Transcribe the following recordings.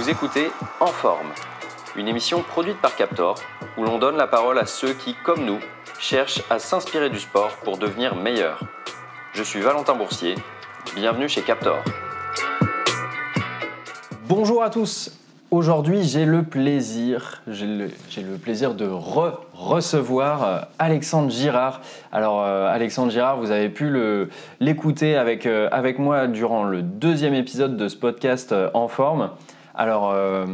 Vous écoutez En Forme, une émission produite par Captor où l'on donne la parole à ceux qui, comme nous, cherchent à s'inspirer du sport pour devenir meilleurs. Je suis Valentin Boursier, bienvenue chez Captor. Bonjour à tous. Aujourd'hui, j'ai le plaisir, j'ai le, plaisir de re- recevoir euh, Alexandre Girard. Alors, euh, Alexandre Girard, vous avez pu l'écouter avec, euh, avec moi durant le deuxième épisode de ce podcast En Forme. Alors, euh,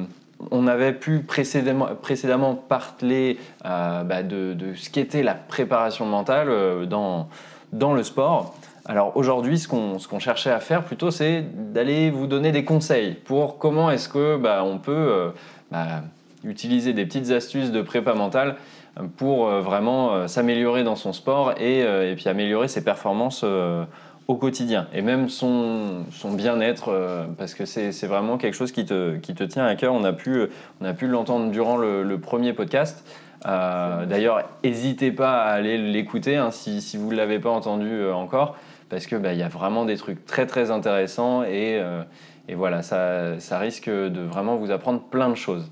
on avait pu précédemment, parler euh, bah, de, ce qu'était la préparation mentale euh, dans, le sport. Alors aujourd'hui, ce qu'on cherchait à faire plutôt, c'est d'aller vous donner des conseils pour comment est-ce que bah, on peut bah, utiliser des petites astuces de prépa mentale pour vraiment s'améliorer dans son sport et, et puis améliorer ses performances au quotidien et même son, son bien-être euh, parce que c'est vraiment quelque chose qui te, qui te tient à cœur. On a pu, a pu l'entendre durant le, premier podcast. Euh, D'ailleurs, n'hésitez pas à aller l'écouter hein, si, si vous ne l'avez pas entendu euh, encore parce que bah, y a vraiment des trucs très très intéressants et, euh, et voilà, ça, ça risque de vraiment vous apprendre plein de choses.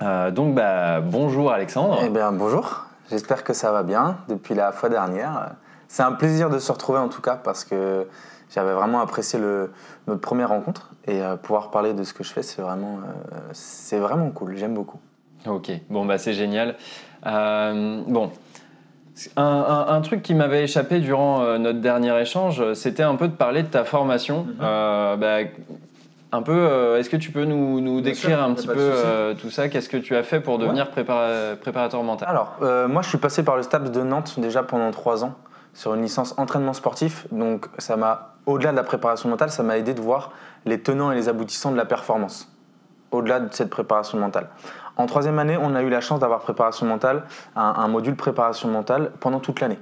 Euh, donc bah, bonjour Alexandre. Eh bien, bonjour. J'espère que ça va bien depuis la fois dernière. C'est un plaisir de se retrouver en tout cas parce que j'avais vraiment apprécié le, notre première rencontre et euh, pouvoir parler de ce que je fais, c'est vraiment, euh, c'est vraiment cool. J'aime beaucoup. Ok, bon bah c'est génial. Euh, bon, un, un- un truc qui m'avait échappé durant euh, notre dernier échange, c'était un peu de parler de ta formation. Mhm. Euh, bah, un peu, euh, est-ce que tu peux nous, nous décrire sûr, un petit peu euh, tout ça? Qu'est-ce que tu as fait pour devenir prépara- préparateur mental? Alors, euh, moi, je suis passé par le STAPS de Nantes déjà pendant trois ans sur une licence entraînement sportif. Donc, ça m'a, au-delà de la préparation mentale, ça m'a aidé de voir les tenants et les aboutissants de la performance, au-delà de cette préparation mentale. En troisième année, on a eu la chance d'avoir préparation mentale, un, module préparation mentale pendant toute l'année.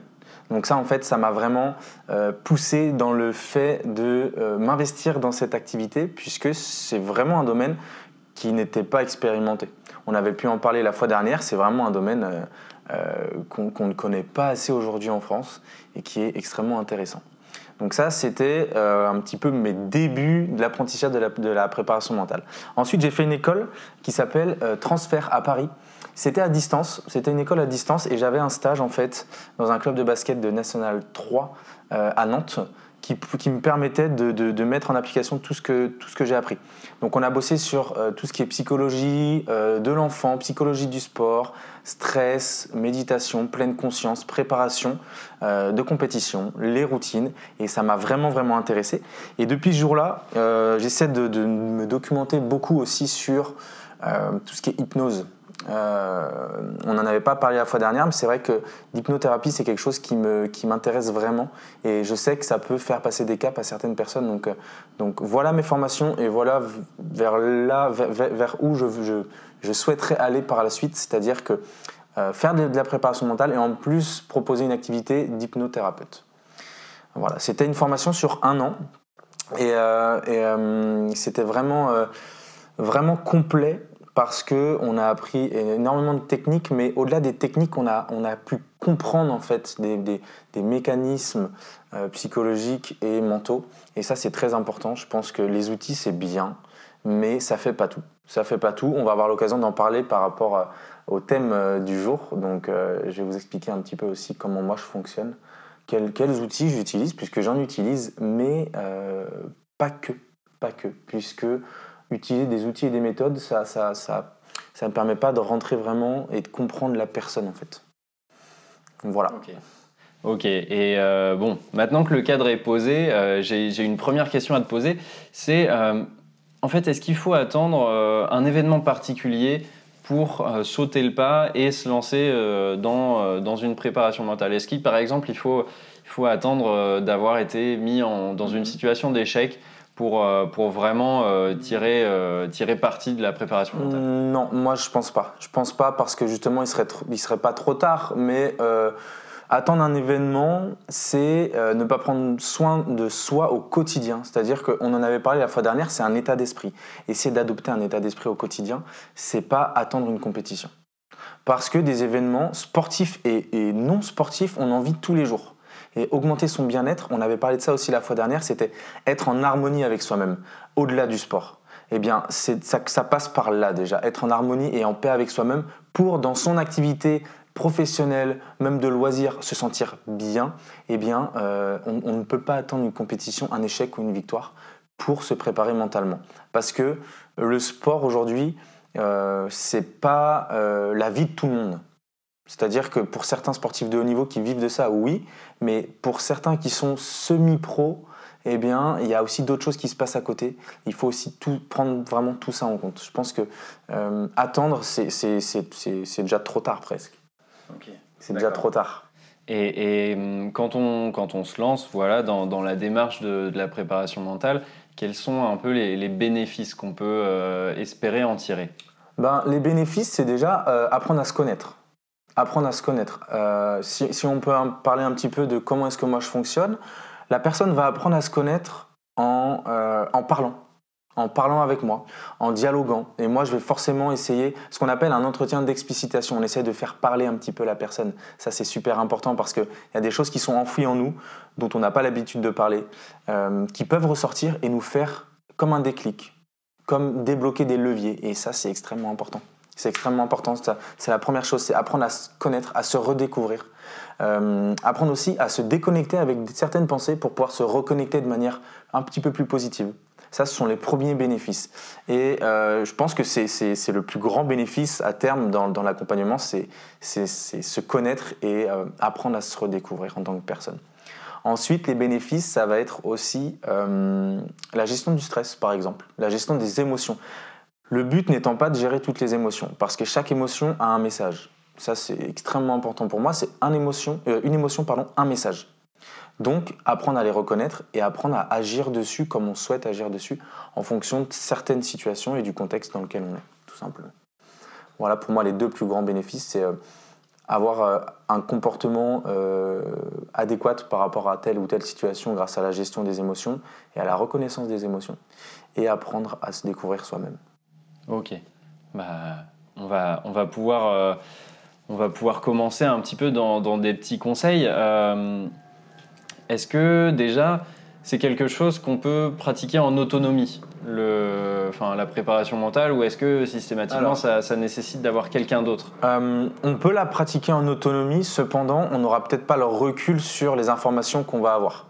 Donc ça, en fait, ça m'a vraiment euh, poussé dans le fait de euh, m'investir dans cette activité, puisque c'est vraiment un domaine qui n'était pas expérimenté. On avait pu en parler la fois dernière, c'est vraiment un domaine euh, qu'on qu'on ne connaît pas assez aujourd'hui en France et qui est extrêmement intéressant. Donc ça, c'était euh, un petit peu mes débuts de l'apprentissage de la, de la préparation mentale. Ensuite, j'ai fait une école qui s'appelle euh, Transfert à Paris. C'était à distance, c'était une école à distance et j'avais un stage en fait dans un club de basket de National 3 euh, à Nantes qui, me permettait de, mettre en application tout ce que, que j'ai appris. Donc on a bossé sur euh, tout ce qui est psychologie euh, de l'enfant, psychologie du sport, stress, méditation, pleine conscience, préparation euh, de compétition, les routines, et ça m'a vraiment vraiment intéressé. Et depuis ce jour-là, j'essaie de, me documenter beaucoup aussi sur tout ce qui est hypnose. Euh, on n'en avait pas parlé la fois dernière, mais c'est vrai que l'hypnothérapie, c'est quelque chose qui m'intéresse vraiment. Et je sais que ça peut faire passer des caps à certaines personnes. Donc, euh, voilà mes formations et voilà vers, là, vers, où je, je, souhaiterais aller par la suite. C'est-à-dire euh, faire de, la préparation mentale et en plus proposer une activité d'hypnothérapeute. Voilà, c'était une formation sur un an. Et, et, c'était vraiment complet parce que on a appris énormément de techniques, mais au-delà des techniques, on a, on a pu comprendre en fait des, des- mécanismes euh, psychologiques et mentaux. Et ça, c'est très important. Je pense que les outils, c'est bien, mais ça fait pas tout. Ça fait pas tout. On va avoir l'occasion d'en parler par rapport à- au thème euh, du jour. Donc, euh, je vais vous expliquer un petit peu aussi comment moi je fonctionne, quels, quels outils j'utilise, puisque j'en utilise, mais euh, pas que, pas que, puisque utiliser des outils et des méthodes, ça, ça, ça, ça ne permet pas de rentrer vraiment et de comprendre la personne en fait. Voilà. Ok. Ok, et euh, bon, maintenant que le cadre est posé, euh, j'ai j'ai une première question à te poser. C'est, euh, en fait, est-ce qu'il faut attendre un événement particulier pour sauter le pas et se lancer dans, dans une préparation mentale? Est-ce qu'il, par exemple, il faut, il faut attendre d'avoir été mis en, dans une situation d'échec pour, euh, pour vraiment euh, tirer, euh, tirer parti de la préparation mentale? Non, moi je pense pas. Je pense pas parce que justement il serait, serait pas trop tard, mais attendre un événement, c'est ne pas prendre soin de soi au quotidien. C'est-à-dire qu'on en avait parlé la fois dernière, c'est un état d'esprit. Essayer d'adopter un état d'esprit au quotidien, c'est pas attendre une compétition. Parce que des événements sportifs et non sportifs, on en vit tous les jours. Et augmenter son bien-être, on avait parlé de ça aussi la fois dernière, c'était être en harmonie avec soi-même, au-delà du sport. eh bien, ça, ça passe par là déjà, être en harmonie et en paix avec soi-même pour, dans son activité professionnelle, même de loisir, se sentir bien, eh bien, euh, on, ne peut pas attendre une compétition, un échec ou une victoire pour se préparer mentalement. Parce que le sport aujourd'hui, euh, c'est pas euh, la vie de tout le monde. C'est-à-dire que pour certains sportifs de haut niveau qui vivent de ça, oui, mais pour certains qui sont semi-pro, eh bien, il y a aussi d'autres choses qui se passent à côté. Il faut aussi tout, prendre vraiment tout ça en compte. Je pense que euh, attendre, c'est déjà trop tard presque. C'est déjà trop tard. Et, hum, quand, on, quand on se lance voilà, dans, dans la démarche de, la préparation mentale, quels sont un peu les, bénéfices qu'on peut euh, espérer en tirer? Ben, Les bénéfices, c'est déjà euh, apprendre à se connaître. Apprendre à se connaître. si, si, on peut parler un petit peu de comment est-ce que moi je fonctionne, la personne va apprendre à se connaître en, euh, en parlant, en parlant avec moi, en dialoguant. Et moi, je vais forcément essayer ce qu'on appelle un entretien d'explicitation. On essaie de faire parler un petit peu la personne. Ça, c'est super important parce qu'il y a des choses qui sont enfouies en nous, dont on n'a pas l'habitude de parler, euh, qui peuvent ressortir et nous faire comme un déclic, comme débloquer des leviers. Et ça, c'est extrêmement important. C'est extrêmement important. C'est la première chose, c'est apprendre à se connaître, à se redécouvrir. Euh, apprendre aussi à se déconnecter avec certaines pensées pour pouvoir se reconnecter de manière un petit peu plus positive. Ça, ce sont les premiers bénéfices. Et euh, je pense que c'est le plus grand bénéfice à terme dans, l'accompagnement, c'est se connaître et euh, apprendre à se redécouvrir en tant que personne. Ensuite, les bénéfices, ça va être aussi la gestion du stress, par exemple, la gestion des émotions. Le but n'étant pas de gérer toutes les émotions, parce que chaque émotion a un message. Ça, c'est extrêmement important pour moi. C'est une émotion, euh, une émotion, pardon, un message. Donc, apprendre à les reconnaître et apprendre à agir dessus comme on souhaite agir dessus en fonction de certaines situations et du contexte dans lequel on est, tout simplement. Voilà pour moi les deux plus grands bénéfices, c'est euh, avoir euh, un comportement adéquat par rapport à telle ou telle situation grâce à la gestion des émotions et à la reconnaissance des émotions et apprendre à se découvrir soi-même. Ok, bah, on, va, on va pouvoir on va pouvoir commencer un petit peu dans, des petits conseils. Euh, est-ce que déjà, c'est quelque chose qu'on peut pratiquer en autonomie, le, enfin, la préparation mentale, ou est-ce que systématiquement ça, nécessite d'avoir quelqu'un d'autre? Euh, On peut la pratiquer en autonomie, cependant, on n'aura peut-être pas le recul sur les informations qu'on va avoir.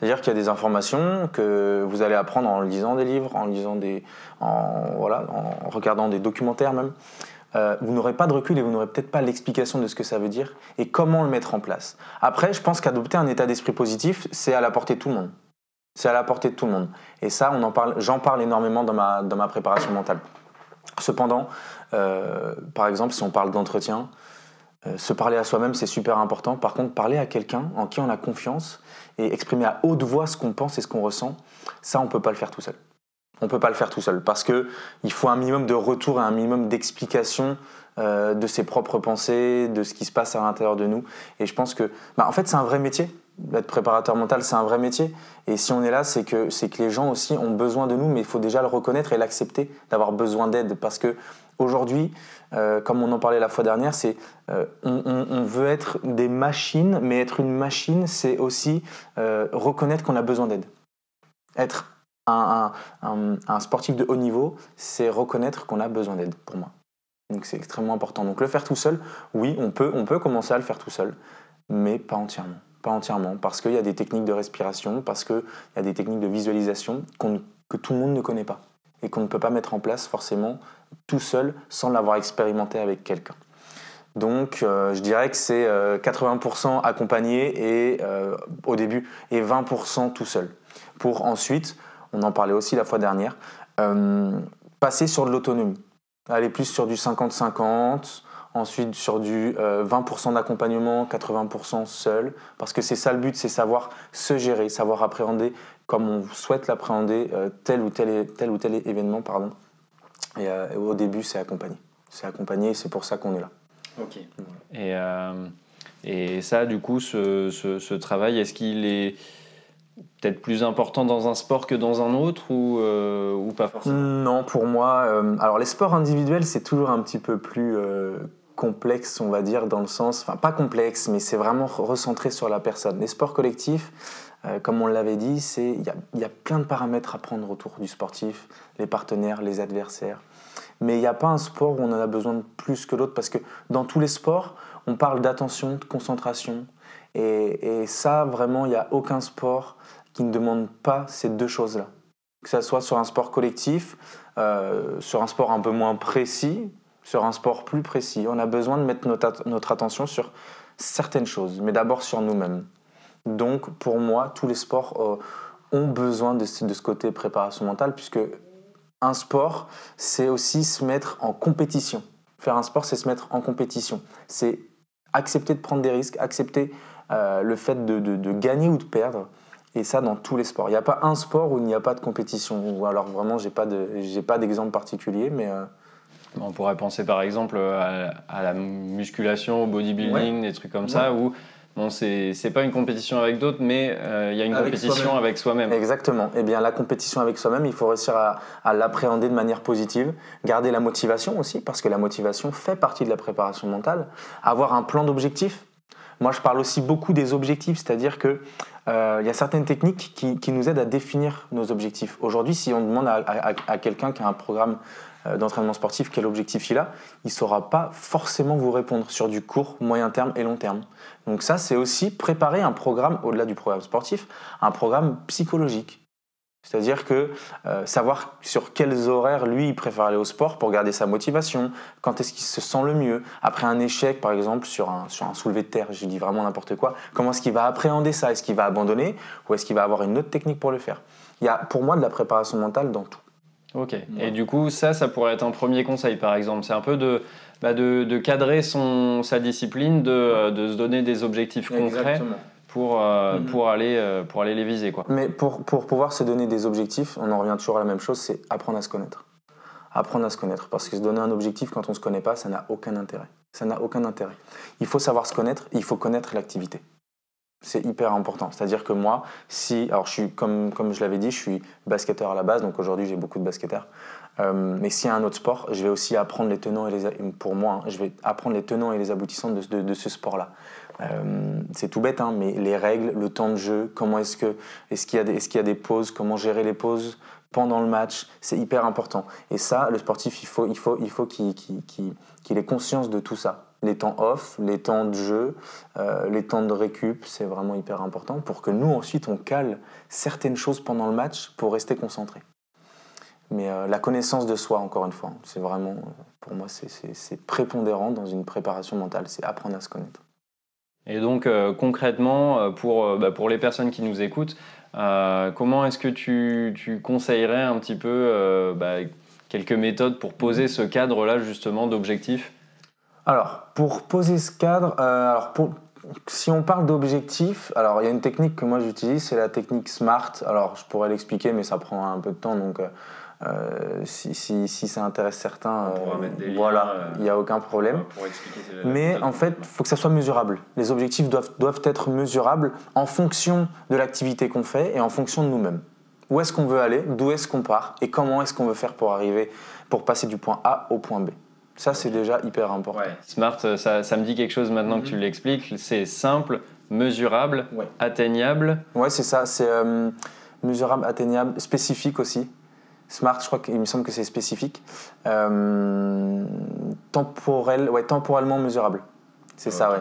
C'est-à-dire qu'il y a des informations que vous allez apprendre en lisant des livres, en lisant des, en, voilà, en regardant des documentaires même. Euh, vous n'aurez pas de recul et vous n'aurez peut-être pas l'explication de ce que ça veut dire et comment le mettre en place. Après, je pense qu'adopter un état d'esprit positif, c'est à la portée de tout le monde. C'est à la portée de tout le monde. Et ça, on en parle, j'en parle énormément dans ma, dans ma préparation mentale. Cependant, euh, par exemple, si on parle d'entretien, euh, se parler à soi-même, c'est super important. Par contre, parler à quelqu'un en qui on a confiance et exprimer à haute voix ce qu'on pense et ce qu'on ressent, ça, on ne peut pas le faire tout seul. On ne peut pas le faire tout seul parce qu'il faut un minimum de retour et un minimum d'explication euh, de ses propres pensées, de ce qui se passe à l'intérieur de nous. Et je pense que, bah, en fait, c'est un vrai métier. Être préparateur mental, c'est un vrai métier. Et si on est là, c'est que, que les gens aussi ont besoin de nous, mais il faut déjà le reconnaître et l'accepter d'avoir besoin d'aide. Parce que aujourd'hui, euh, comme on en parlait la fois dernière, c'est euh, on, veut être des machines, mais être une machine, c'est aussi reconnaître qu'on a besoin d'aide. Être un, sportif de haut niveau, c'est reconnaître qu'on a besoin d'aide pour moi. Donc c'est extrêmement important. Donc le faire tout seul, oui, on peut, on peut commencer à le faire tout seul, mais pas entièrement. Pas entièrement, parce qu'il y a des techniques de respiration, parce qu'il y a des techniques de visualisation que tout le monde ne connaît pas et qu'on ne peut pas mettre en place forcément tout seul sans l'avoir expérimenté avec quelqu'un. Donc euh, je dirais que c'est 80% euh, accompagné et, euh, au début et 20% tout seul. Pour ensuite on en parlait aussi la fois dernière, passer sur de l'autonomie, aller plus sur du 50-50, ensuite sur du 20% euh, d'accompagnement, 80% seul, parce que c'est ça le but, c'est savoir se gérer, savoir appréhender comme on souhaite l'appréhender euh, tel, ou tel, tel ou tel événement. Pardon. Et, au début, c'est accompagné. C'est accompagné et c'est pour ça qu'on est là. Ok. Et, et ça, du coup, ce, ce travail, est-ce qu'il est peut-être plus important dans un sport que dans un autre ou, euh, ou pas forcément? Non, pour moi, euh, alors les sports individuels, c'est toujours un petit peu plus euh, complexe, on va dire, dans le sens, enfin pas complexe, mais c'est vraiment recentré sur la personne. Les sports collectifs, euh, comme on l'avait dit, il y, a, plein de paramètres à prendre autour du sportif, les partenaires, les adversaires. Mais il n'y a pas un sport où on en a besoin de plus que l'autre, parce que dans tous les sports, on parle d'attention, de concentration, et, ça, vraiment, il n'y a aucun sport qui ne demande pas ces deux choses-là. Que ce soit sur un sport collectif, euh, sur un sport un peu moins précis, sur un sport plus précis. On a besoin de mettre notre attention sur certaines choses, mais d'abord sur nous-mêmes. Donc, pour moi, tous les sports euh, ont besoin de, de, ce côté préparation mentale, puisque un sport, c'est aussi se mettre en compétition. Faire un sport, c'est se mettre en compétition. C'est accepter de prendre des risques, accepter euh, le fait de, de, de, gagner ou de perdre. Et ça, dans tous les sports. Il n'y a pas un sport où il n'y a pas de compétition. Ou alors, vraiment, je n'ai pas d'exemple particulier, mais... Euh, on pourrait penser par exemple à, à la musculation, au bodybuilding, ouais. des trucs comme ouais. ça, où bon, c'est pas une compétition avec d'autres, mais euh, il y a une avec compétition soi avec soi-même. Exactement. Eh bien, la compétition avec soi-même, il faut réussir à, à l'appréhender de manière positive, garder la motivation aussi, parce que la motivation fait partie de la préparation mentale, avoir un plan d'objectif. Moi, je parle aussi beaucoup des objectifs, c'est-à-dire que euh, il y a certaines techniques qui, nous aident à définir nos objectifs. Aujourd'hui, si on demande à, à, à quelqu'un qui a un programme euh, d'entraînement sportif, quel objectif il a, il ne saura pas forcément vous répondre sur du court, moyen terme et long terme. Donc ça, c'est aussi préparer un programme, au-delà du programme sportif, un programme psychologique. C'est-à-dire que euh, savoir sur quels horaires lui il préfère aller au sport pour garder sa motivation, quand est-ce qu'il se sent le mieux, après un échec par exemple sur un, sur un soulevé de terre, je dis vraiment n'importe quoi, comment est-ce qu'il va appréhender ça? Est-ce qu'il va abandonner ou est-ce qu'il va avoir une autre technique pour le faire? Il y a pour moi de la préparation mentale dans tout. Ok. Ouais. Et du coup, ça, ça pourrait être un premier conseil, par exemple. C'est un peu de, bah de, de, cadrer son, sa discipline, de, de se donner des objectifs concrets Exactement. Pour, euh, mm -hmm. pour, aller, euh, pour aller les viser. Quoi. Mais pour, pour pouvoir se donner des objectifs, on en revient toujours à la même chose, c'est apprendre à se connaître. Apprendre à se connaître. Parce que se donner un objectif quand on ne se connaît pas, ça n'a aucun intérêt. Ça n'a aucun intérêt. Il faut savoir se connaître, il faut connaître l'activité. C'est hyper important. C'est-à-dire que moi, si, alors je suis, comme, comme je l'avais dit, je suis basketteur à la base, donc aujourd'hui j'ai beaucoup de basketteurs. Euh, mais s'il y a un autre sport, je vais aussi apprendre les tenants et les, pour moi, hein, je vais apprendre les tenants et les aboutissants de, de, de ce sport-là. Euh, c'est tout bête, hein, mais les règles, le temps de jeu, comment est-ce que, est-ce qu'il y a des, est-ce qu'il y a des pauses, comment gérer les pauses pendant le match, c'est hyper important. Et ça, le sportif, il faut, il faut, il faut qu'il, ait conscience de tout ça les temps off, les temps de jeu, euh, les temps de récup, c'est vraiment hyper important pour que nous ensuite on cale certaines choses pendant le match pour rester concentré. Mais euh, la connaissance de soi, encore une fois, c'est vraiment, pour moi, c'est prépondérant dans une préparation mentale, c'est apprendre à se connaître. Et donc euh, concrètement, pour, bah, pour les personnes qui nous écoutent, comment est-ce que tu, tu, conseillerais un petit peu bah, quelques méthodes pour poser ce cadre-là justement d'objectifs alors, pour poser ce cadre, euh, alors pour, si on parle d'objectifs, alors il y a une technique que moi j'utilise, c'est la technique SMART. Alors, je pourrais l'expliquer, mais ça prend un peu de temps, donc euh, si, si, si, ça intéresse certains, euh, voilà, il n'y a aucun problème. Mais en fait, il faut que ça soit mesurable. Les objectifs doivent, doivent être mesurables en fonction de l'activité qu'on fait et en fonction de nous-mêmes. Où est-ce qu'on veut aller, d'où est-ce qu'on part et comment est-ce qu'on veut faire pour arriver, pour passer du point A au point B. Ça, c'est déjà hyper important. Ouais. Smart, ça, ça, me dit quelque chose maintenant mm -hmm. que tu l'expliques. C'est simple, mesurable, ouais. atteignable. Ouais, c'est ça. C'est euh, mesurable, atteignable, spécifique aussi. Smart, je crois qu'il me semble que c'est spécifique. Euh, temporel, ouais, temporellement mesurable. C'est okay. ça, ouais.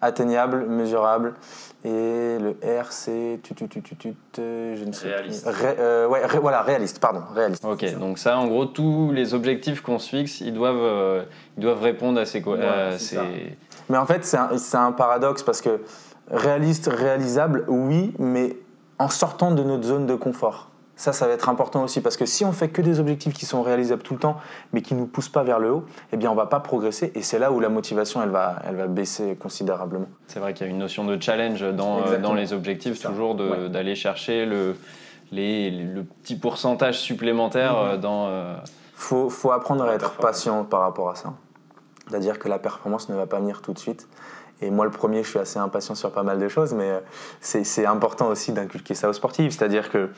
Atteignable, mesurable. Et le R, c'est. Je ne sais réaliste. Ré, euh, ouais, ré, voilà, réaliste, pardon. Réaliste. Ok, donc ça, en gros, tous les objectifs qu'on se fixe, ils doivent, euh, ils doivent répondre à ces. Ouais, euh, ces... Mais en fait, c'est un, un, paradoxe parce que réaliste, réalisable, oui, mais en sortant de notre zone de confort. Ça, ça va être important aussi parce que si on fait que des objectifs qui sont réalisables tout le temps, mais qui ne nous poussent pas vers le haut, eh bien, on va pas progresser et c'est là où la motivation, elle va, elle va baisser considérablement. C'est vrai qu'il y a une notion de challenge dans, euh, dans les objectifs, toujours d'aller ouais. chercher le, les, le petit pourcentage supplémentaire mmh. dans. Euh, faut, faut apprendre à être patient par rapport à ça. C'est-à-dire que la performance ne va pas venir tout de suite. Et moi, le premier, je suis assez impatient sur pas mal de choses, mais c'est important aussi d'inculquer ça aux sportifs. C'est-à-dire que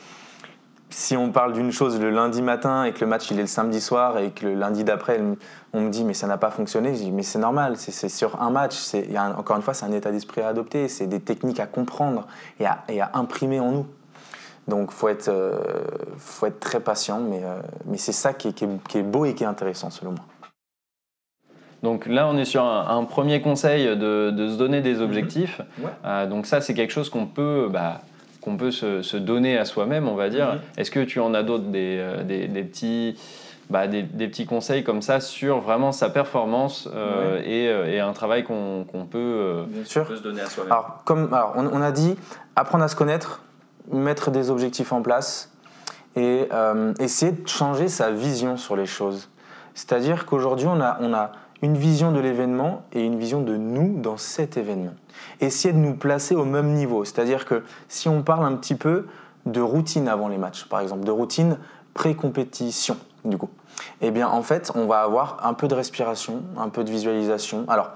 si on parle d'une chose le lundi matin et que le match il est le samedi soir et que le lundi d'après on me dit mais ça n'a pas fonctionné, je dis mais c'est normal, c'est sur un match, c'est encore une fois c'est un état d'esprit à adopter, c'est des techniques à comprendre et à, et à, imprimer en nous. Donc faut être, euh, faut être très patient, mais, euh, mais c'est ça qui est, qui, est, beau et qui est intéressant selon moi. Donc là, on est sur un, premier conseil de, de, se donner des mhm. objectifs. Euh, donc ça, c'est quelque chose qu'on peut bah, qu'on peut se, donner à soi-même, on va dire. Mhm. Est-ce que tu en as d'autres, des, euh, des, petits, bah, des, petits conseils comme ça sur vraiment sa performance euh, euh, et, un travail qu'on peut, se donner à soi-même Alors, comme, alors, on, a dit, apprendre à se connaître, mettre des objectifs en place et essayer de changer sa vision sur les choses. C'est-à-dire qu'aujourd'hui, on a, on a une vision de l'événement et une vision de nous dans cet événement. Essayer de nous placer au même niveau. C'est-à-dire que si on parle un petit peu de routine avant les matchs, par exemple, de routine pré-compétition, du coup, eh bien, en fait, on va avoir un peu de respiration, un peu de visualisation. Alors,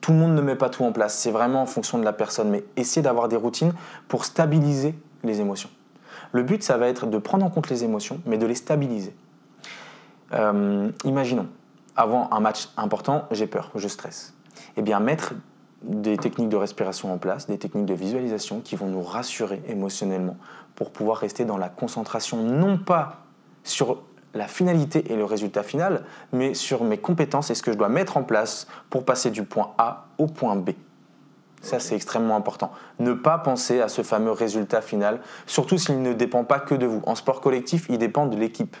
tout le monde ne met pas tout en place, c'est vraiment en fonction de la personne, mais essayer d'avoir des routines pour stabiliser les émotions. Le but, ça va être de prendre en compte les émotions, mais de les stabiliser. Euh, imaginons, avant un match important, j'ai peur, je stresse. Eh bien, mettre des techniques de respiration en place, des techniques de visualisation qui vont nous rassurer émotionnellement pour pouvoir rester dans la concentration, non pas sur la finalité et le résultat final, mais sur mes compétences et ce que je dois mettre en place pour passer du point A au point B. Ça, c'est extrêmement important. Ne pas penser à ce fameux résultat final, surtout s'il ne dépend pas que de vous. En sport collectif, il dépend de l'équipe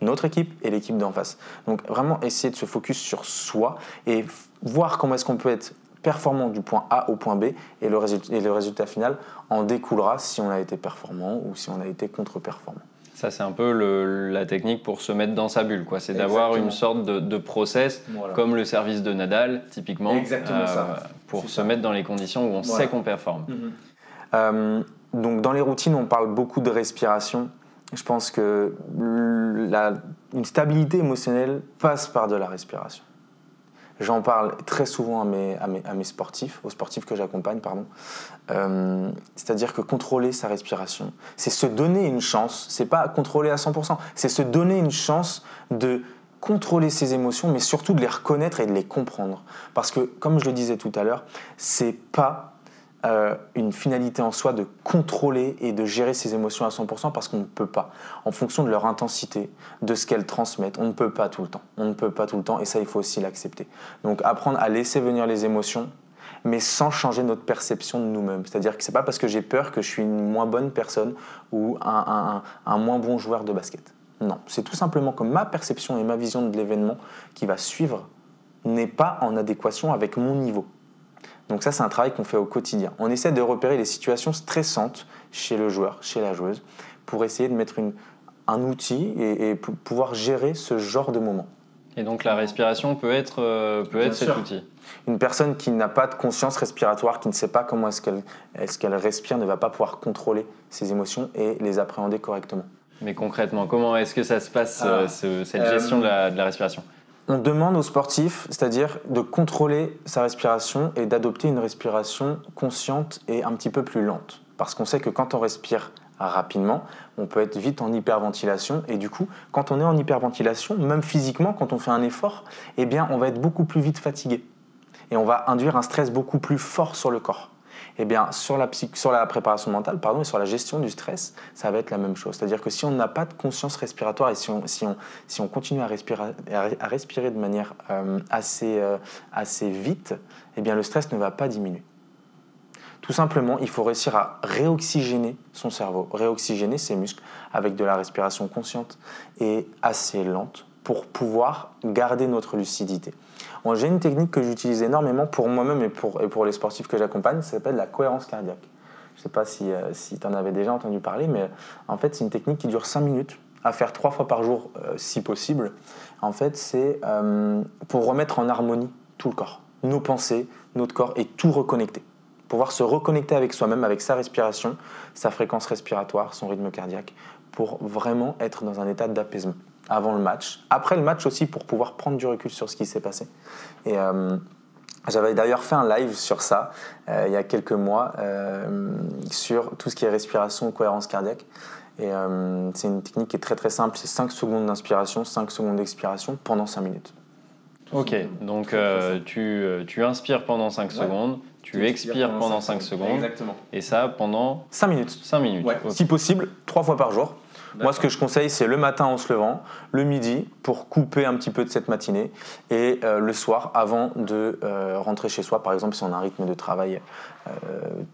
notre équipe et l'équipe d'en face. Donc vraiment essayer de se focus sur soi et voir comment est-ce qu'on peut être performant du point A au point B et le, résultat, et le résultat final en découlera si on a été performant ou si on a été contre-performant. Ça, c'est un peu la technique pour se mettre dans sa bulle. Quoi. C'est d'avoir une sorte de, process, comme le service de Nadal, typiquement, Exactement ça. Euh, pour se mettre dans les conditions où on sait qu'on performe. Mhm. Euh, donc, dans les routines, on parle beaucoup de respiration. Je pense que une stabilité émotionnelle passe par de la respiration. J'en parle très souvent à mes, sportifs, aux sportifs que j'accompagne, pardon. Euh, c'est-à-dire que contrôler sa respiration, c'est se donner une chance, c'est pas contrôler à 100%, c'est se donner une chance de contrôler ses émotions, mais surtout de les reconnaître et de les comprendre. Parce que, comme je le disais tout à l'heure, c'est pas euh, une finalité en soi de contrôler et de gérer ses émotions à 100% parce qu'on ne peut pas. En fonction de leur intensité, de ce qu'elles transmettent, on ne peut pas tout le temps. On ne peut pas tout le temps et ça, il faut aussi l'accepter. Donc apprendre à laisser venir les émotions, mais sans changer notre perception de nous-mêmes. C'est-à-dire que c'est pas parce que j'ai peur que je suis une moins bonne personne ou un, un moins bon joueur de basket. Non, c'est tout simplement que ma perception et ma vision de l'événement qui va suivre n'est pas en adéquation avec mon niveau. Donc ça, c'est un travail qu'on fait au quotidien. On essaie de repérer les situations stressantes chez le joueur, chez la joueuse, pour essayer de mettre un outil et, pouvoir gérer ce genre de moment. Et donc la respiration peut être, euh, peut être cet outil. Une personne qui n'a pas de conscience respiratoire, qui ne sait pas comment est-ce qu'elle est qu'elle respire, ne va pas pouvoir contrôler ses émotions et les appréhender correctement. Mais concrètement, comment est-ce que ça se passe, ah. euh, cette gestion de la respiration? On demande aux sportifs, c'est-à-dire de contrôler sa respiration et d'adopter une respiration consciente et un petit peu plus lente. Parce qu'on sait que quand on respire rapidement, on peut être vite en hyperventilation et du coup, quand on est en hyperventilation, même physiquement, quand on fait un effort, eh bien, on va être beaucoup plus vite fatigué et on va induire un stress beaucoup plus fort sur le corps eh bien, sur la, préparation mentale pardon, et sur la gestion du stress, ça va être la même chose. C'est-à-dire que si on n'a pas de conscience respiratoire et si on, continue à respirer, à respirer de manière euh, assez, euh, assez vite, eh bien, le stress ne va pas diminuer. Tout simplement, il faut réussir à réoxygéner son cerveau, réoxygéner ses muscles avec de la respiration consciente et assez lente pour pouvoir garder notre lucidité. J'ai une technique que j'utilise énormément pour moi-même et pour, les sportifs que j'accompagne, ça s'appelle la cohérence cardiaque. Je ne sais pas si, euh, tu en avais déjà entendu parler, mais en fait, c'est une technique qui dure 5 minutes, à faire 3 fois par jour euh, si possible. En fait, c'est euh, pour remettre en harmonie tout le corps, nos pensées, notre corps et tout reconnecter. Pouvoir se reconnecter avec soi-même, avec sa respiration, sa fréquence respiratoire, son rythme cardiaque, pour vraiment être dans un état d'apaisement avant le match, après le match aussi pour pouvoir prendre du recul sur ce qui s'est passé. Et euh, j'avais d'ailleurs fait un live sur ça euh, il y a quelques mois, euh, sur tout ce qui est respiration, cohérence cardiaque. Et euh, c'est une technique qui est très très simple, c'est 5 secondes d'inspiration, 5 secondes d'expiration pendant 5 minutes. Ok, donc euh, tu, tu inspires pendant 5 secondes, tu, expires pendant 5 secondes, Exactement. et ça pendant 5 minutes. 5 minutes. Ouais. Si possible, 3 fois par jour. Moi, ce que je conseille, c'est le matin en se levant, le midi pour couper un petit peu de cette matinée, et euh, le soir avant de euh, rentrer chez soi, par exemple, si on a un rythme de travail euh,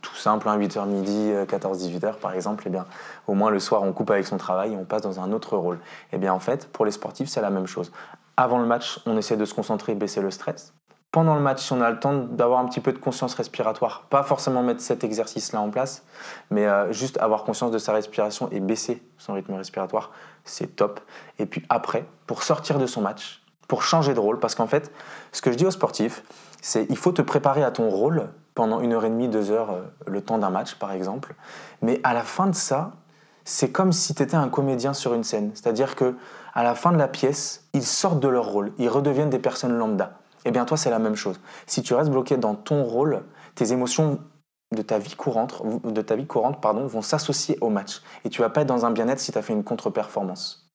tout simple, 8h midi, 14-18h par exemple, et bien, au moins le soir, on coupe avec son travail et on passe dans un autre rôle. Et bien, en fait, pour les sportifs, c'est la même chose. Avant le match, on essaie de se concentrer, baisser le stress. Pendant le match, si on a le temps d'avoir un petit peu de conscience respiratoire, pas forcément mettre cet exercice-là en place, mais euh, juste avoir conscience de sa respiration et baisser son rythme respiratoire, c'est top. Et puis après, pour sortir de son match, pour changer de rôle, parce qu'en fait, ce que je dis aux sportifs, c'est il faut te préparer à ton rôle pendant une heure et demie, deux heures, euh, le temps d'un match par exemple, mais à la fin de ça, c'est comme si tu étais un comédien sur une scène. C'est-à-dire que à la fin de la pièce, ils sortent de leur rôle, ils redeviennent des personnes lambda. Eh bien toi, c'est la même chose. Si tu restes bloqué dans ton rôle, tes émotions de ta vie courante, de ta vie courante pardon, vont s'associer au match. Et tu vas pas être dans un bien-être si tu as fait une contre-performance.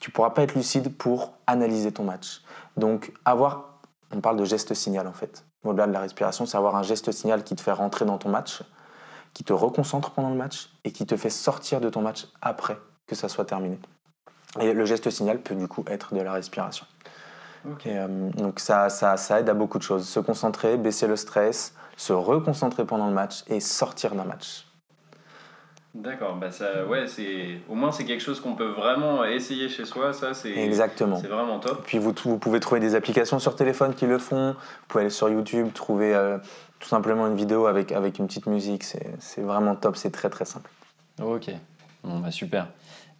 Tu pourras pas être lucide pour analyser ton match. Donc avoir, on parle de geste signal en fait. Au-delà de la respiration, c'est avoir un geste signal qui te fait rentrer dans ton match, qui te reconcentre pendant le match et qui te fait sortir de ton match après que ça soit terminé. Et le geste signal peut du coup être de la respiration. Et, euh, donc ça, ça, ça aide à beaucoup de choses. Se concentrer, baisser le stress, se reconcentrer pendant le match et sortir d'un match. D'accord, bah ça, ouais, c'est au moins c'est quelque chose qu'on peut vraiment essayer chez soi. Ça, c'est Exactement. c'est vraiment top. Puis vous, vous pouvez trouver des applications sur téléphone qui le font. Vous pouvez aller sur YouTube, trouver euh, tout simplement une vidéo avec, avec une petite musique. C'est c'est vraiment top, c'est très très simple. Ok, bon, bah, super.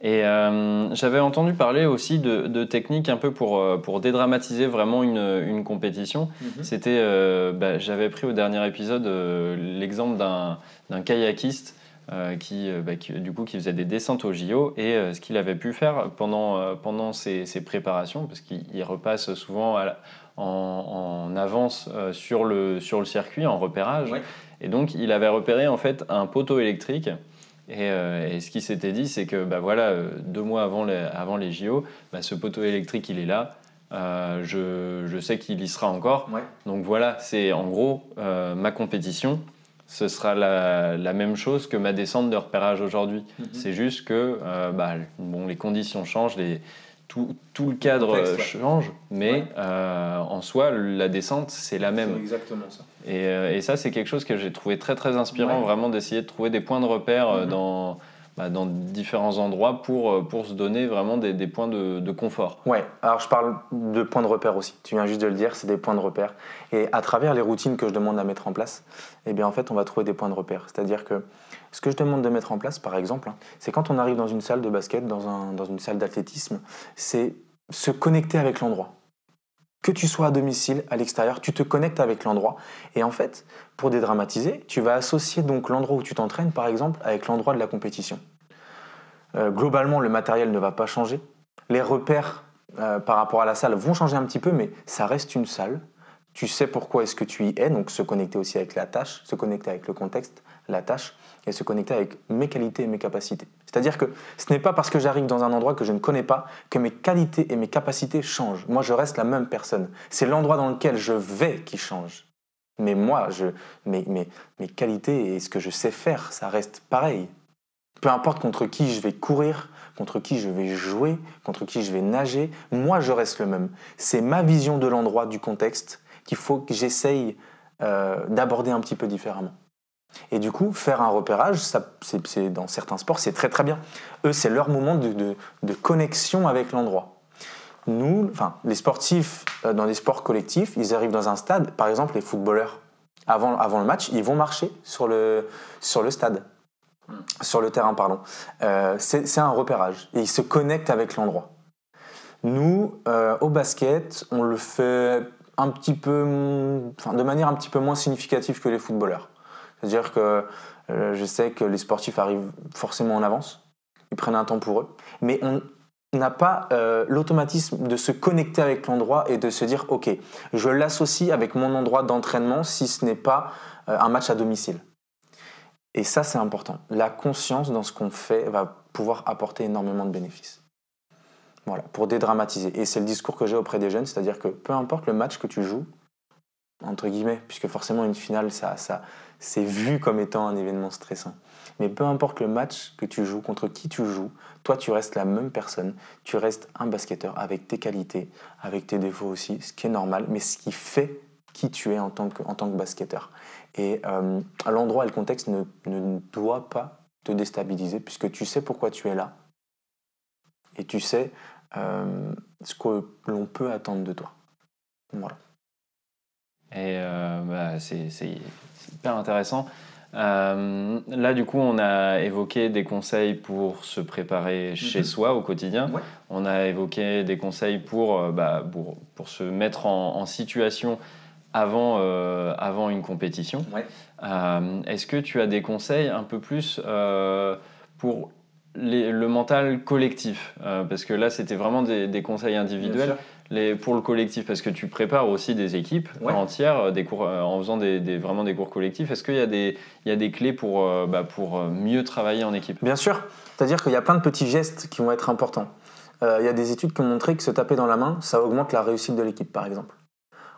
Et euh, j'avais entendu parler aussi de, de techniques un peu pour, euh, pour dédramatiser vraiment une, une compétition. C'était, euh, bah, j'avais pris au dernier épisode euh, l'exemple d'un d'un kayakiste qui, bah, qui, du coup, qui faisait des descentes au JO et ce qu'il avait pu faire pendant, pendant ses, ses préparations, parce qu'il il repasse souvent à la- en, en avance sur, le, sur le circuit, en repérage. Ouais. Et donc, il avait repéré en fait un poteau électrique. Et, euh, et ce qu'il s'était dit, c'est que bah, voilà, euh, deux mois avant les, avant les JO, bah, ce poteau électrique, il est là. Euh, je, je sais qu'il y sera encore. Ouais. Donc voilà, c'est en gros euh, ma compétition. Ce sera la, la même chose que ma descente de repérage aujourd'hui. Mhm. C'est juste que bah, bon, les conditions changent, les, tout, tout le cadre ouais. change, mais Ouais. euh, en soi, la descente, c'est la même. exactement ça. Et, euh, et ça, c'est quelque chose que j'ai trouvé très très inspirant, Ouais. vraiment d'essayer de trouver des points de repère euh, Mhm. dans, bah, dans différents endroits pour, pour se donner vraiment des, des points de, de confort. Ouais, alors je parle de points de repère aussi. Tu viens juste de le dire, c'est des points de repère. Et à travers les routines que je demande à mettre en place, eh bien en fait, on va trouver des points de repère. C'est-à-dire que ce que je demande de mettre en place, par exemple, hein, c'est quand on arrive dans une salle de basket, dans, un- dans une salle d'athlétisme, c'est se connecter avec l'endroit. Que tu sois à domicile, à l'extérieur, tu te connectes avec l'endroit. Et en fait, pour dédramatiser, tu vas associer donc l'endroit où tu t'entraînes, par exemple, avec l'endroit de la compétition. Euh, globalement, le matériel ne va pas changer. Les repères euh, par rapport à la salle vont changer un petit peu, mais ça reste une salle. Tu sais pourquoi est-ce que tu y es, donc se connecter aussi avec la tâche, se connecter avec le contexte, la tâche, et se connecter avec mes qualités et mes capacités. C'est-à-dire que ce n'est pas parce que j'arrive dans un endroit que je ne connais pas que mes qualités et mes capacités changent. Moi, je reste la même personne. C'est l'endroit dans lequel je vais qui change. Mais moi, je, mes, mes, mes qualités et ce que je sais faire, ça reste pareil. Peu importe contre qui je vais courir, contre qui je vais jouer, contre qui je vais nager, moi je reste le même. C'est ma vision de l'endroit, du contexte, qu'il faut que j'essaye euh, d'aborder un petit peu différemment. Et du coup, faire un repérage, ça, dans certains sports, c'est très très bien. Eux, c'est leur moment de, connexion avec l'endroit. Nous, enfin, les sportifs euh, dans des sports collectifs, ils arrivent dans un stade, par exemple les footballeurs, avant, avant le match, ils vont marcher sur le, sur le stade sur le terrain, pardon. Euh, c'est un repérage et ils se connectent avec l'endroit. Nous, euh, au basket, on le fait un petit peu, de manière un petit peu moins significative que les footballeurs. C'est-à-dire que euh, je sais que les sportifs arrivent forcément en avance, ils prennent un temps pour eux, mais on n'a pas euh, l'automatisme de se connecter avec l'endroit et de se dire, ok, je l'associe avec mon endroit d'entraînement si ce n'est pas euh, un match à domicile. Et ça, c'est important. La conscience dans ce qu'on fait va pouvoir apporter énormément de bénéfices. Voilà, pour dédramatiser. Et c'est le discours que j'ai auprès des jeunes, c'est-à-dire que peu importe le match que tu joues, entre guillemets, puisque forcément une finale, ça, ça, c'est vu comme étant un événement stressant. Mais peu importe le match que tu joues, contre qui tu joues, toi tu restes la même personne, tu restes un basketteur avec tes qualités, avec tes défauts aussi, ce qui est normal, mais ce qui fait qui tu es en tant que, basketteur. Et euh, l'endroit et le contexte ne, ne doit pas te déstabiliser, puisque tu sais pourquoi tu es là. Et tu sais euh, ce que l'on peut attendre de toi. Voilà. Et euh, bah, c'est hyper intéressant. Euh, là, du coup, on a évoqué des conseils pour se préparer chez mhm. soi au quotidien. On a évoqué des conseils pour, euh, bah, pour, pour, se mettre en, situation avant, avant une compétition. Est-ce que tu as des conseils un peu plus pour le mental collectif? Parce que là, c'était vraiment des, des conseils individuels pour le collectif Parce que tu prépares aussi des équipes entières euh, des cours, euh, en faisant des, vraiment des cours collectifs. Est-ce qu'il y, a des, il y a des clés pour, euh, bah, pour mieux travailler en équipe? Bien sûr. C'est-à-dire qu'il y a plein de petits gestes qui vont être importants. il y a des études qui ont montré que se taper dans la main, ça augmente la réussite de l'équipe, par exemple.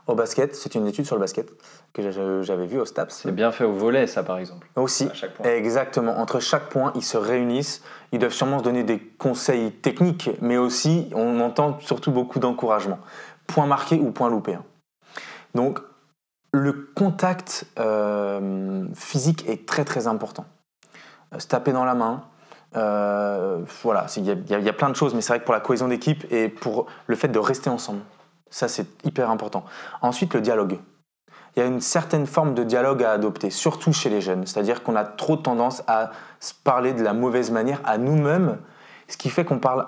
Au basket, c'est une étude sur le basket que j'avais vue au STAPS. C'est bien fait au volet, ça, par exemple. Aussi. Exactement. Entre chaque point, ils se réunissent. Ils doivent sûrement se donner des conseils techniques, mais aussi, on entend surtout beaucoup d'encouragement. Point marqué ou point loupé. Hein. Donc, le contact euh, physique est très très important. Euh, se taper dans la main, euh, voilà, il y, y, a plein de choses, mais c'est vrai que pour la cohésion d'équipe et pour le fait de rester ensemble, ça, c'est hyper important. Ensuite, le dialogue. Il y a une certaine forme de dialogue à adopter, surtout chez les jeunes. C'est-à-dire qu'on a trop tendance à se parler de la mauvaise manière à nous-mêmes, ce qui fait qu'on parle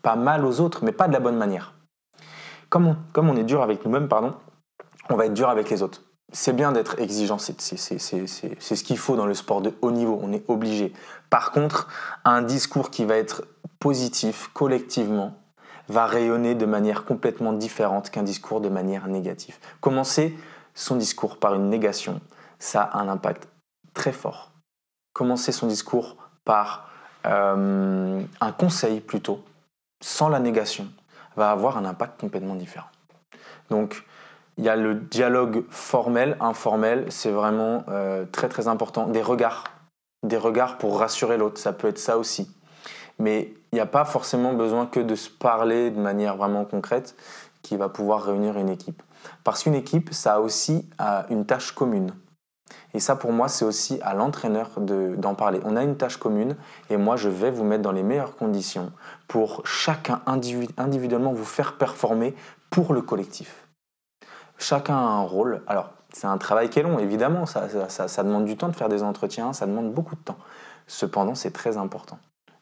pas mal aux autres, mais pas de la bonne manière. Comme on, est dur avec nous-mêmes, pardon, on va être dur avec les autres. C'est bien d'être exigeant, c'est ce qu'il faut dans le sport de haut niveau, on est obligé. Par contre, un discours qui va être positif collectivement, va rayonner de manière complètement différente qu'un discours de manière négative. Commencer son discours par une négation, ça a un impact très fort. Commencer son discours par euh, un conseil plutôt, sans la négation, va avoir un impact complètement différent. Donc, il y a le dialogue formel, informel, c'est vraiment euh, très très important. Des regards, des regards pour rassurer l'autre, ça peut être ça aussi. Mais il n'y a pas forcément besoin que de se parler de manière vraiment concrète qui va pouvoir réunir une équipe. Parce qu'une équipe, ça a aussi euh, une tâche commune. Et ça, pour moi, c'est aussi à l'entraîneur d'en parler. On a une tâche commune et moi, je vais vous mettre dans les meilleures conditions pour chacun individuellement vous faire performer pour le collectif. Chacun a un rôle. Alors, c'est un travail qui est long, évidemment. ça, ça demande du temps de faire des entretiens, ça demande beaucoup de temps. Cependant, c'est très important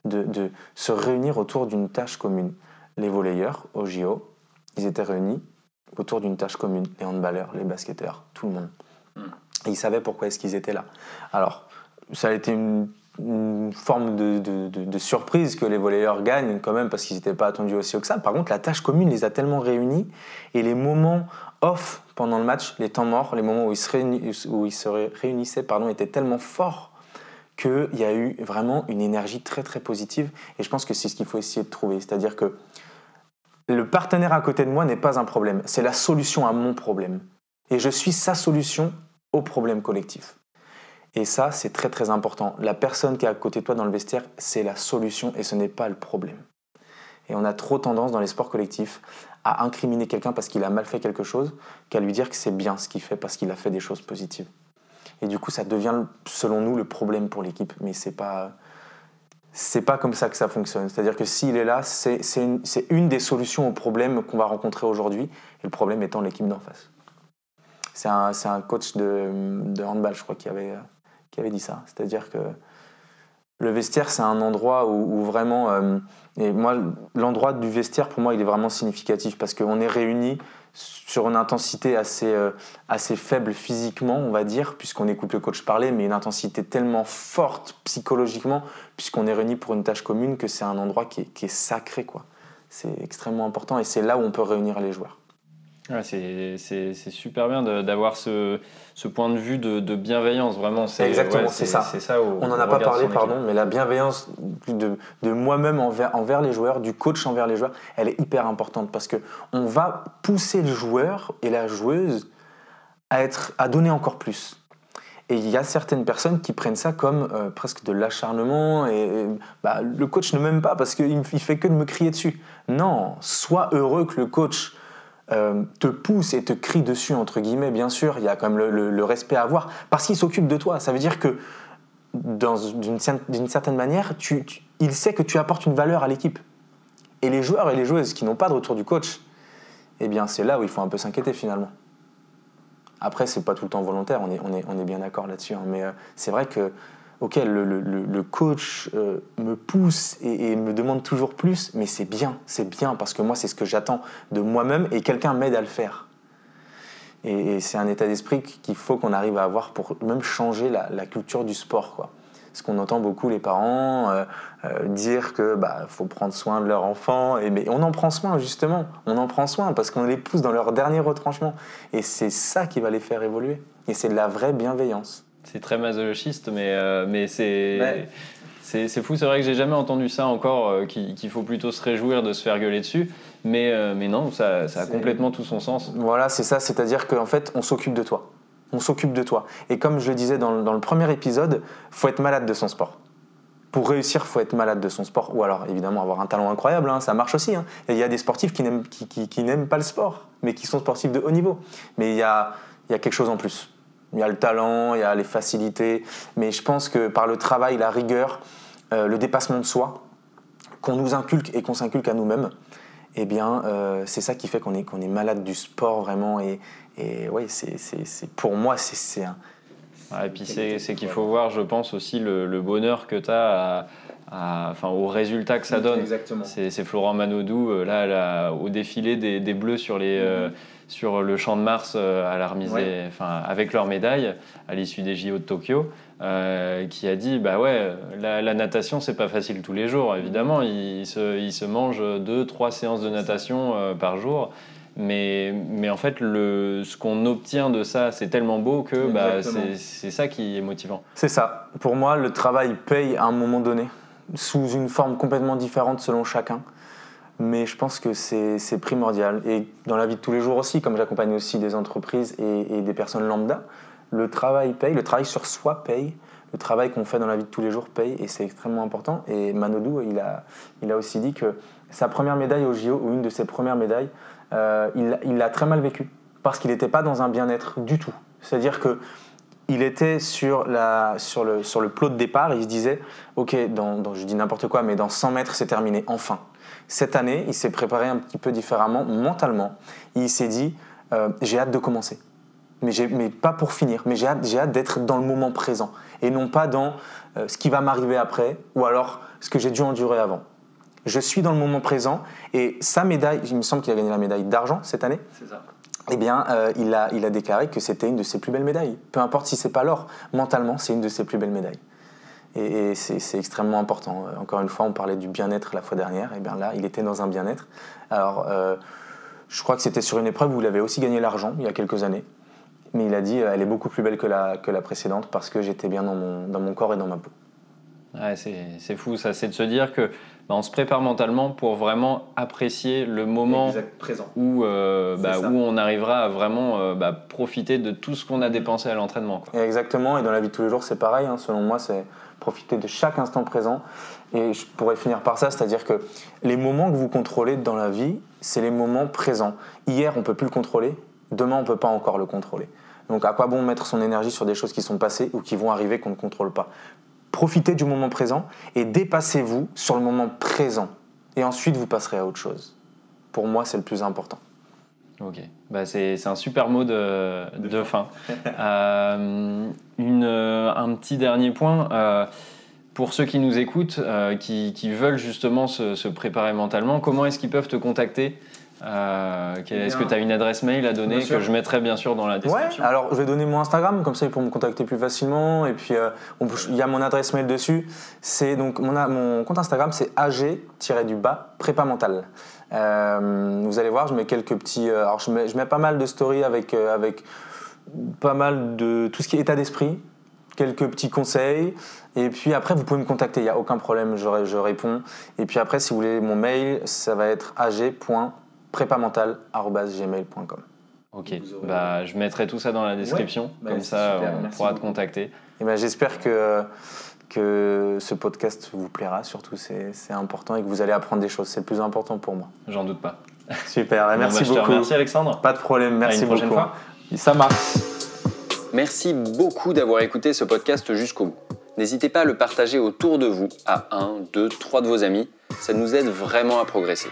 de, se réunir autour d'une tâche commune. Les volleyeurs au JO, ils étaient réunis autour d'une tâche commune. Les handballeurs, les basketteurs, tout le monde. Et ils savaient pourquoi est-ce qu'ils étaient là. Alors, ça a été une, forme de, surprise que les volleyeurs gagnent quand même parce qu'ils n'étaient pas attendus aussi haut que ça. Par contre, la tâche commune les a tellement réunis et les moments off pendant le match, les temps morts, les moments où ils se, où ils se réunissaient, pardon, étaient tellement forts qu'il y a eu vraiment une énergie très très positive. Et je pense que c'est ce qu'il faut essayer de trouver. C'est-à-dire que le partenaire à côté de moi n'est pas un problème, c'est la solution à mon problème. Et je suis sa solution au problème collectif. Et ça, c'est très très important. La personne qui est à côté de toi dans le vestiaire, c'est la solution et ce n'est pas le problème. Et on a trop tendance dans les sports collectifs à incriminer quelqu'un parce qu'il a mal fait quelque chose qu'à lui dire que c'est bien ce qu'il fait parce qu'il a fait des choses positives. Et du coup, ça devient, selon nous, le problème pour l'équipe. Mais c'est pas. C'est pas comme ça que ça fonctionne. C'est-à-dire que s'il est là, c'est une, une, des solutions au problème qu'on va rencontrer aujourd'hui, et le problème étant l'équipe d'en face. C'est un, un, coach de, de, handball, je crois, qui avait, qui avait dit ça. C'est-à-dire que le vestiaire, c'est un endroit où, vraiment. Euh, et moi, l'endroit du vestiaire, pour moi, il est vraiment significatif parce qu'on est réunis sur une intensité assez, euh, assez faible physiquement, on va dire, puisqu'on écoute le coach parler, mais une intensité tellement forte psychologiquement, puisqu'on est réunis pour une tâche commune, que c'est un endroit qui est, qui est sacré. quoi. C'est extrêmement important et c'est là où on peut réunir les joueurs. Ouais, c'est- super bien d'avoir ce, ce point de vue de, de bienveillance, vraiment. Exactement, ouais, c'est ça. C'est ça où On n'en a pas parlé, pardon, mais la bienveillance de, de moi-même envers, envers les joueurs, du coach envers les joueurs, elle est hyper importante parce que on va pousser le joueur et la joueuse à, être, à donner encore plus. Et il y a certaines personnes qui prennent ça comme euh, presque de l'acharnement et, et, bah, le coach ne m'aime pas parce qu'il il fait que de me crier dessus. Non, sois heureux que le coach euh, te pousse et te crie dessus, entre guillemets, bien sûr, il y a quand même le, respect à avoir, parce qu'il s'occupe de toi. Ça veut dire que, d'une cer- d'une certaine manière, il sait que tu apportes une valeur à l'équipe. Et les joueurs et les joueuses qui n'ont pas de retour du coach, eh bien, c'est là où il faut un peu s'inquiéter finalement. Après, c'est pas tout le temps volontaire, on est, on est, on est bien d'accord là-dessus. hein, mais euh, c'est vrai que, ok, le, coach euh, me pousse et, me demande toujours plus, mais c'est bien, c'est bien parce que moi, c'est ce que j'attends de moi-même et quelqu'un m'aide à le faire. Et, c'est un état d'esprit qu'il faut qu'on arrive à avoir pour même changer la, culture du sport, quoi. Parce qu'on entend beaucoup les parents euh, euh, dire que bah faut prendre soin de leur enfant, mais on en prend soin justement, on en prend soin parce qu'on les pousse dans leur dernier retranchement, et c'est ça qui va les faire évoluer. Et c'est de la vraie bienveillance. C'est très masochiste, mais, euh, mais c'est. Ouais. C'est fou, c'est vrai que j'ai jamais entendu ça encore, euh, qu'il faut plutôt se réjouir de se faire gueuler dessus. Mais, euh, mais non, ça, ça a complètement tout son sens. Voilà, c'est ça, c'est-à-dire qu'en fait, on s'occupe de toi. On s'occupe de toi. Et comme je le disais dans, le- dans le premier épisode, faut être malade de son sport. Pour réussir, faut être malade de son sport. Ou alors, évidemment, avoir un talent incroyable, hein, ça marche aussi. hein. Et il y a des sportifs qui n'aiment, qui, qui- pas le sport, mais qui sont sportifs de haut niveau. Mais il y a, il y a quelque chose en plus. Il y a le talent, il y a les facilités. Mais je pense que par le travail, la rigueur, euh, le dépassement de soi, qu'on nous inculque et qu'on s'inculque à nous-mêmes, eh bien, euh, c'est ça qui fait qu'on est, qu'on est malade du sport vraiment. Et, et ouais, c'est, c'est, c'est- pour moi, c'est, un. Ouais, et puis c'est c'est qu'il faut voir, je pense, aussi le, le bonheur que tu as à, à- enfin, au résultat que ça donne. Exactement. C'est Florent Manodou, euh, là, là, au défilé des, des Bleus sur, les, euh, sur le champ de Mars euh, à la remise, Ouais. enfin, avec leur médaille à l'issue des JO de Tokyo, euh, qui a dit bah ouais, la, la natation, c'est pas facile tous les jours, évidemment. Il, se, il se mange deux, trois séances de natation euh, par jour. Mais, mais en fait, le, ce qu'on obtient de ça, c'est tellement beau que bah, c'est ça qui est motivant. C'est ça. Pour moi, le travail paye à un moment donné, sous une forme complètement différente selon chacun. Mais je pense que c'est primordial. Et dans la vie de tous les jours aussi, comme j'accompagne aussi des entreprises et, des personnes lambda, le travail paye, le travail sur soi paye, le travail qu'on fait dans la vie de tous les jours paye, et c'est extrêmement important. Et Manodou, il a, il a aussi dit que sa première médaille au JO, ou une de ses premières médailles, euh, il l'a très mal vécu, parce qu'il n'était pas dans un bien-être du tout. C'est-à-dire que il était sur, la, sur, le, sur le plot de départ, il se disait, ok, dans- je dis n'importe quoi, mais dans 100 mètres, c'est terminé, enfin. Cette année, il s'est préparé un petit peu différemment, mentalement. Il s'est dit, euh, j'ai hâte de commencer. Mais, pas pour finir, mais j'ai hâte, j'ai hâte d'être dans le moment présent. Et non pas dans euh, ce qui va m'arriver après, ou alors ce que j'ai dû endurer avant. Je suis dans le moment présent, et sa médaille, il me semble qu'il a gagné la médaille d'argent cette année, C'est ça. eh bien, euh, il, a, il a déclaré que c'était une de ses plus belles médailles. Peu importe si c'est pas l'or, mentalement, c'est une de ses plus belles médailles. Et, c'est extrêmement important. Euh, Encore une fois, on parlait du bien-être la fois dernière. Et bien là, il était dans un bien-être. Alors, euh, je crois que c'était sur une épreuve où il avait aussi gagné l'argent il y a quelques années. Mais il a dit, euh, elle est beaucoup plus belle que la, précédente parce que j'étais bien dans mon, dans mon corps et dans ma peau. Ouais, c'est fou, ça, c'est de se dire que bah, on se prépare mentalement pour vraiment apprécier le moment présent. où, euh, bah, où on arrivera à vraiment euh, bah, profiter de tout ce qu'on a dépensé à l'entraînement. quoi. Exactement, et dans la vie de tous les jours, c'est pareil. hein. Selon moi, c'est profiter de chaque instant présent. Et je pourrais finir par ça, c'est-à-dire que les moments que vous contrôlez dans la vie, c'est les moments présents. Hier, on peut plus le contrôler. Demain, on peut pas encore le contrôler. Donc, à quoi bon mettre son énergie sur des choses qui sont passées ou qui vont arriver qu'on ne contrôle pas? Profitez du moment présent et dépassez-vous sur le moment présent. Et ensuite, vous passerez à autre chose. Pour moi, c'est le plus important. Ok, bah, c'est c'est un super mot de, de fin. Euh, une, euh, un petit dernier point. euh, pour ceux qui nous écoutent, euh, qui, qui veulent justement se, se préparer mentalement, comment est-ce qu'ils peuvent te contacter? Euh, ok, Est-ce que tu as une adresse mail à donner que je mettrai bien sûr dans la Ouais, description alors je vais donner mon Instagram, comme ça ils pourront me contacter plus facilement. Et puis euh, on il y a mon adresse mail dessus. C'est donc mon, compte Instagram, c'est ag-du-bas prépa mental. Euh, vous allez voir, je mets quelques petits. alors je mets, je mets pas mal de stories avec, avec pas mal de tout ce qui est état d'esprit, quelques petits conseils. Et puis après, vous pouvez me contacter, il n'y a aucun problème, je, ré- je réponds. Et puis après, si vous voulez mon mail, ça va être ag.prépamental.gmail.com. Ok, aurez- bah, je mettrai tout ça dans la description, bah, comme ça super, on merci pourra te contacter. Et ben, j'espère que, que ce podcast vous plaira, surtout c'est c'est important et que vous allez apprendre des choses. C'est le plus important pour moi. J'en doute pas. Super, Bon, merci bah, je te beaucoup. remercie Alexandre. Pas de problème, merci une prochaine beaucoup. fois. Ça marche. Merci beaucoup d'avoir écouté ce podcast jusqu'au bout. N'hésitez pas à le partager autour de vous, à 1, 2, 3 de vos amis, ça nous aide vraiment à progresser.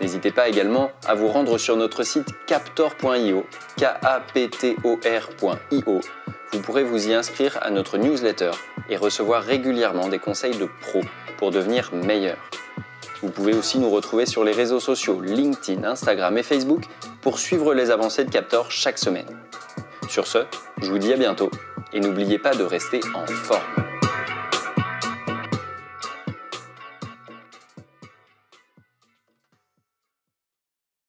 N'hésitez pas également à vous rendre sur notre site captor.io, K-A-P-T-O-R.io. Vous pourrez vous y inscrire à notre newsletter et recevoir régulièrement des conseils de pros pour devenir meilleur. Vous pouvez aussi nous retrouver sur les réseaux sociaux LinkedIn, Instagram et Facebook pour suivre les avancées de Captor chaque semaine. Sur ce, je vous dis à bientôt et n'oubliez pas de rester en forme.